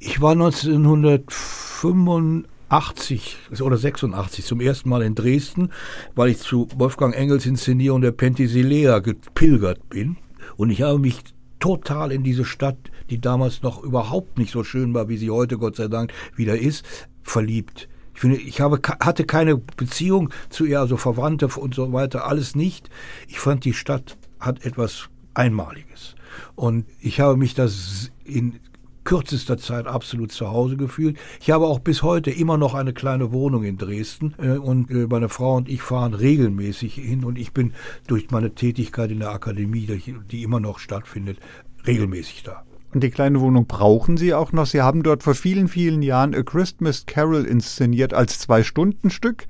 Ich war 1985 oder 86 zum ersten Mal in Dresden, weil ich zu Wolfgang Engels Inszenierung der Penthesilea gepilgert bin. Und ich habe mich total in diese Stadt, die damals noch überhaupt nicht so schön war, wie sie heute Gott sei Dank wieder ist, verliebt. Ich finde, ich habe, hatte keine Beziehung zu ihr, also Verwandte und so weiter, alles nicht. Ich fand, die Stadt hat etwas Einmaliges. Und ich habe mich das in kürzester Zeit absolut zu Hause gefühlt. Ich habe auch bis heute immer noch eine kleine Wohnung in Dresden äh, und äh, meine Frau und ich fahren regelmäßig hin und ich bin durch meine Tätigkeit in der Akademie, die, die immer noch stattfindet, regelmäßig da. Und die kleine Wohnung brauchen Sie auch noch. Sie haben dort vor vielen, vielen Jahren A Christmas Carol inszeniert als Zwei-Stunden-Stück.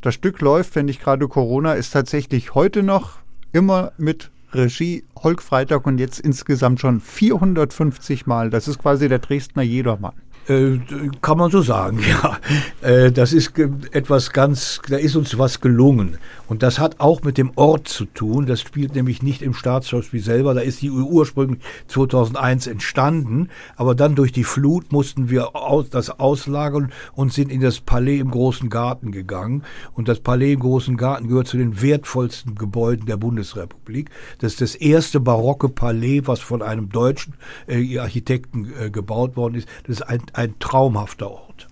Das Stück läuft, wenn nicht gerade Corona ist, tatsächlich heute noch immer mit Regie Holk Freitag und jetzt insgesamt schon 450 Mal. Das ist quasi der Dresdner Jedermann. Äh, kann man so sagen, ja. Äh, das ist etwas ganz, da ist uns was gelungen. Und das hat auch mit dem Ort zu tun. Das spielt nämlich nicht im Staatsschauspiel selber. Da ist die ursprünglich 2001 entstanden. Aber dann durch die Flut mussten wir das auslagern und sind in das Palais im Großen Garten gegangen. Und das Palais im Großen Garten gehört zu den wertvollsten Gebäuden der Bundesrepublik. Das ist das erste barocke Palais, was von einem deutschen äh, Architekten gebaut worden ist. Das ist ein ein traumhafter Ort.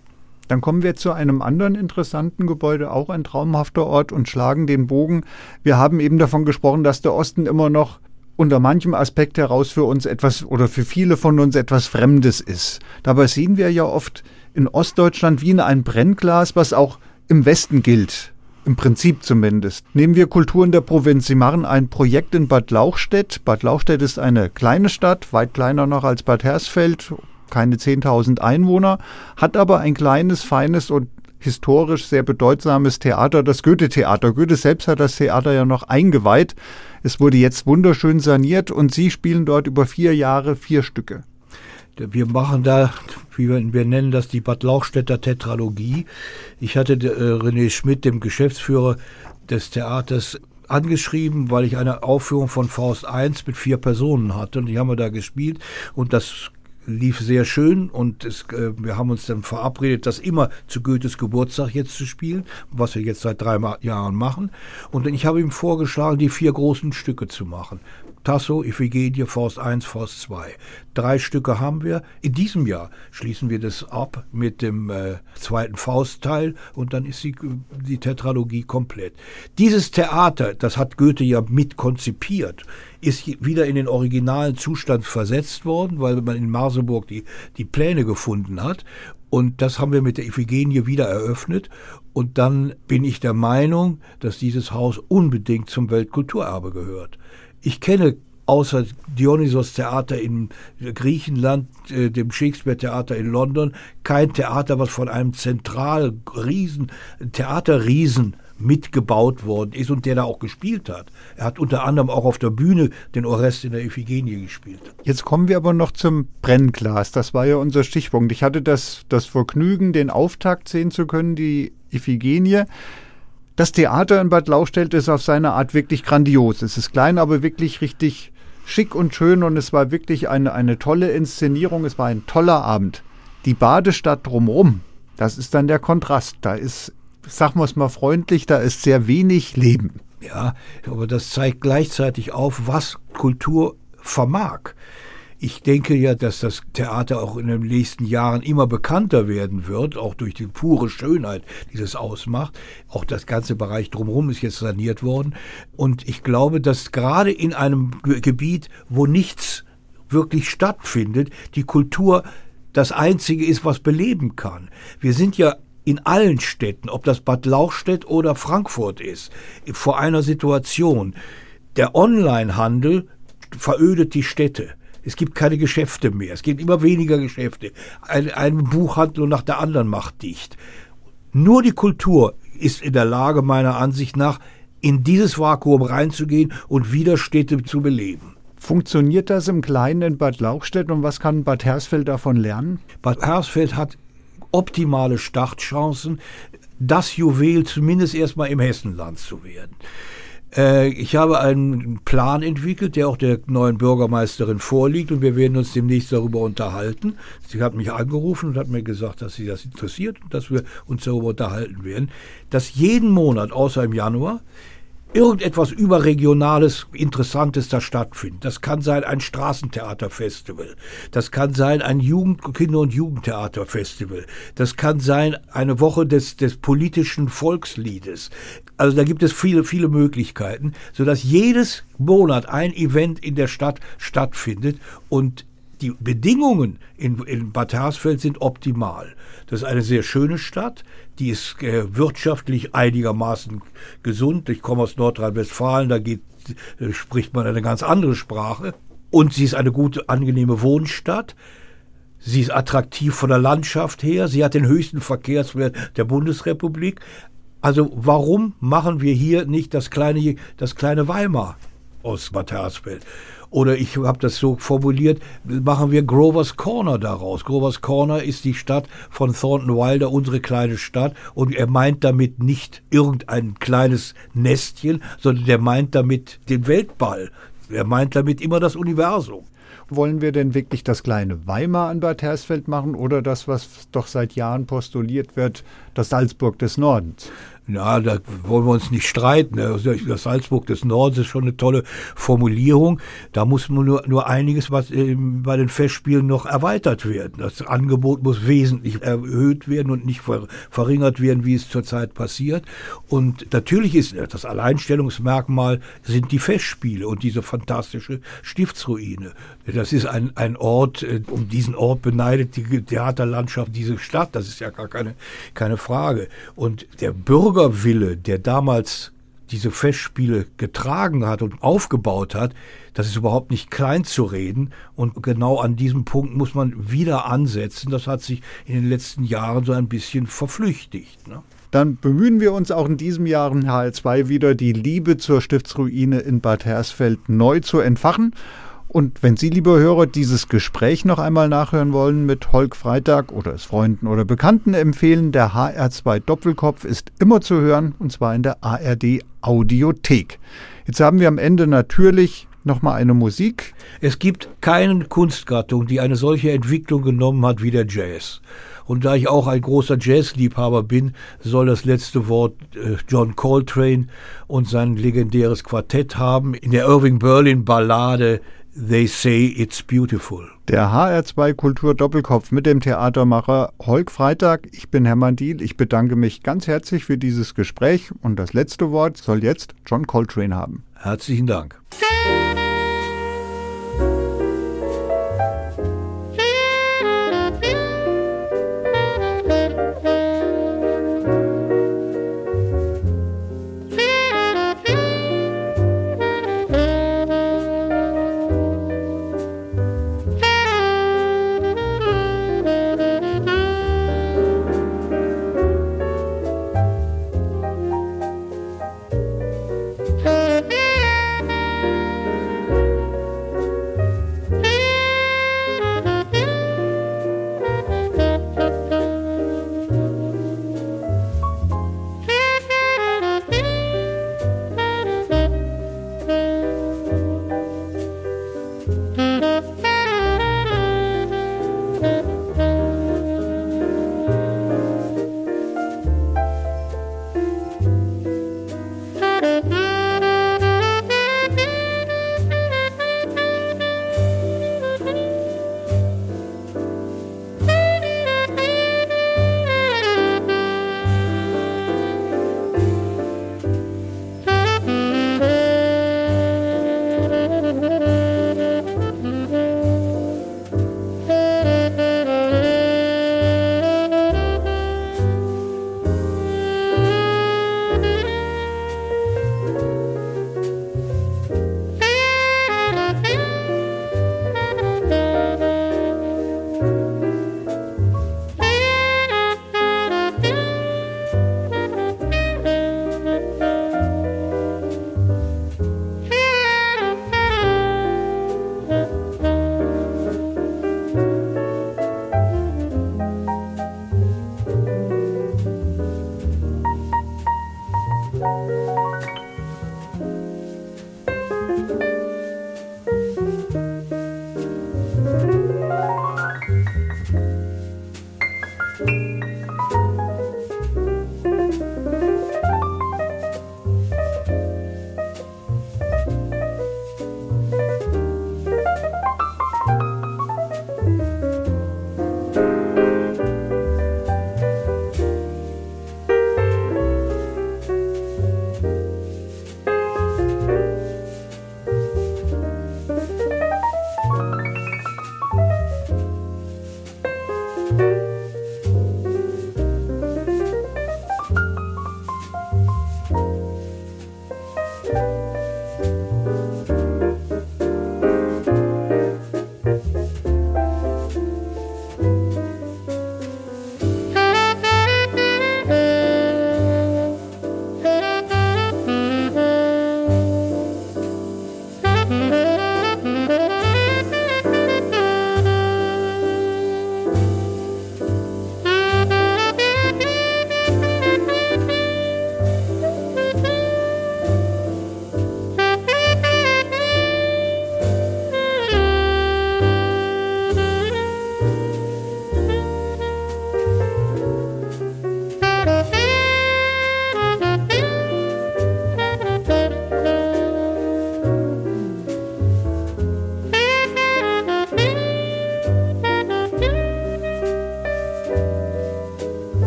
Dann kommen wir zu einem anderen interessanten Gebäude, auch ein traumhafter Ort und schlagen den Bogen. Wir haben eben davon gesprochen, dass der Osten immer noch unter manchem Aspekt heraus für uns etwas oder für viele von uns etwas Fremdes ist. Dabei sehen wir ja oft in Ostdeutschland wie in ein Brennglas, was auch im Westen gilt. Im Prinzip zumindest. Nehmen wir Kulturen der Provinz. Sie machen ein Projekt in Bad Lauchstädt. Bad Lauchstädt ist eine kleine Stadt, weit kleiner noch als Bad Hersfeld, keine 10.000 Einwohner, hat aber ein kleines, feines und historisch sehr bedeutsames Theater, das Goethe-Theater. Goethe selbst hat das Theater ja noch eingeweiht. Es wurde jetzt wunderschön saniert und Sie spielen dort über vier Jahre vier Stücke. Wir machen da, wie wir, wir nennen das die Bad Lauchstädter Tetralogie. Ich hatte äh, René Schmidt, dem Geschäftsführer des Theaters, angeschrieben, weil ich eine Aufführung von Faust I mit vier Personen hatte und die haben wir da gespielt und das lief sehr schön und es, äh, wir haben uns dann verabredet, das immer zu Goethes Geburtstag jetzt zu spielen, was wir jetzt seit drei Jahren machen. Und ich habe ihm vorgeschlagen, die vier großen Stücke zu machen. Tasso, Iphigenie, Faust 1, Faust 2. Drei Stücke haben wir. In diesem Jahr schließen wir das ab mit dem äh, zweiten Faustteil und dann ist die, die Tetralogie komplett. Dieses Theater, das hat Goethe ja mit konzipiert, ist wieder in den originalen Zustand versetzt worden, weil man in Marseburg die, die Pläne gefunden hat. Und das haben wir mit der Iphigenie wieder eröffnet. Und dann bin ich der Meinung, dass dieses Haus unbedingt zum Weltkulturerbe gehört. Ich kenne außer Dionysos Theater in Griechenland, äh, dem Shakespeare Theater in London, kein Theater, was von einem Zentralriesen, Theaterriesen mitgebaut worden ist und der da auch gespielt hat. Er hat unter anderem auch auf der Bühne den Orest in der Iphigenie gespielt. Jetzt kommen wir aber noch zum Brennglas. Das war ja unser Stichpunkt. Ich hatte das, das Vergnügen, den Auftakt sehen zu können, die Iphigenie. Das Theater in Bad Lauchstädt ist auf seine Art wirklich grandios. Es ist klein, aber wirklich richtig schick und schön und es war wirklich eine, eine tolle Inszenierung. Es war ein toller Abend. Die Badestadt drumherum, das ist dann der Kontrast. Da ist, sagen wir es mal freundlich, da ist sehr wenig Leben. Ja, aber das zeigt gleichzeitig auf, was Kultur vermag. Ich denke ja, dass das Theater auch in den nächsten Jahren immer bekannter werden wird, auch durch die pure Schönheit, die es ausmacht. Auch das ganze Bereich drumherum ist jetzt saniert worden. Und ich glaube, dass gerade in einem Gebiet, wo nichts wirklich stattfindet, die Kultur das Einzige ist, was beleben kann. Wir sind ja in allen Städten, ob das Bad Lauchstädt oder Frankfurt ist, vor einer Situation. Der Onlinehandel verödet die Städte. Es gibt keine Geschäfte mehr. Es gibt immer weniger Geschäfte. Ein, ein Buchhandlung nach der anderen macht dicht. Nur die Kultur ist in der Lage, meiner Ansicht nach, in dieses Vakuum reinzugehen und wieder Städte zu beleben. Funktioniert das im Kleinen in Bad Lauchstädt und was kann Bad Hersfeld davon lernen? Bad Hersfeld hat optimale Startchancen, das Juwel zumindest erstmal im Hessenland zu werden. Äh, ich habe einen Plan entwickelt, der auch der neuen Bürgermeisterin vorliegt und wir werden uns demnächst darüber unterhalten. Sie hat mich angerufen und hat mir gesagt, dass sie das interessiert und dass wir uns darüber unterhalten werden, dass jeden Monat außer im Januar irgendetwas überregionales, interessantes da stattfindet. Das kann sein ein Straßentheaterfestival. Das kann sein ein Jugend Kinder- und Jugendtheaterfestival. Das kann sein eine Woche des, des politischen Volksliedes. Also da gibt es viele, viele Möglichkeiten, sodass jedes Monat ein Event in der Stadt stattfindet und die Bedingungen in, in Bad Hersfeld sind optimal. Das ist eine sehr schöne Stadt, die ist äh, wirtschaftlich einigermaßen gesund. Ich komme aus Nordrhein-Westfalen, da geht, äh, spricht man eine ganz andere Sprache. Und sie ist eine gute, angenehme Wohnstadt. Sie ist attraktiv von der Landschaft her. Sie hat den höchsten Verkehrswert der Bundesrepublik. Also warum machen wir hier nicht das kleine, das kleine Weimar aus Bad Hersfeld? Oder ich habe das so formuliert, machen wir Grovers Corner daraus. Grovers Corner ist die Stadt von Thornton Wilder, unsere kleine Stadt. Und er meint damit nicht irgendein kleines Nestchen, sondern er meint damit den Weltball. Er meint damit immer das Universum. Wollen wir denn wirklich das kleine Weimar an Bad Hersfeld machen oder das, was doch seit Jahren postuliert wird, das Salzburg des Nordens? Ja, da wollen wir uns nicht streiten. Also, das Salzburg des Nordens ist schon eine tolle Formulierung. Da muss nur, nur einiges, was bei den Festspielen noch erweitert werden. Das Angebot muss wesentlich erhöht werden und nicht verringert werden, wie es zurzeit passiert. Und natürlich ist das Alleinstellungsmerkmal sind die Festspiele und diese fantastische Stiftsruine. Das ist ein, ein Ort, äh, um diesen Ort beneidet die Theaterlandschaft diese Stadt. Das ist ja gar keine, keine Frage. Und der Bürger Bürgerwille, der damals diese Festspiele getragen hat und aufgebaut hat, das ist überhaupt nicht klein zu reden. Und genau an diesem Punkt muss man wieder ansetzen. Das hat sich in den letzten Jahren so ein bisschen verflüchtigt. Ne? Dann bemühen wir uns auch in diesem Jahr in HL2 wieder, die Liebe zur Stiftsruine in Bad Hersfeld neu zu entfachen. Und wenn Sie, liebe Hörer, dieses Gespräch noch einmal nachhören wollen mit Holk Freitag oder es Freunden oder Bekannten empfehlen, der HR2 Doppelkopf ist immer zu hören und zwar in der ARD Audiothek. Jetzt haben wir am Ende natürlich nochmal eine Musik. Es gibt keine Kunstgattung, die eine solche Entwicklung genommen hat wie der Jazz. Und da ich auch ein großer Jazzliebhaber bin, soll das letzte Wort äh, John Coltrane und sein legendäres Quartett haben. In der Irving Berlin Ballade They say it's beautiful. Der HR2 Kultur Doppelkopf mit dem Theatermacher Holk Freitag. Ich bin Hermann Diel. Ich bedanke mich ganz herzlich für dieses Gespräch und das letzte Wort soll jetzt John Coltrane haben. Herzlichen Dank.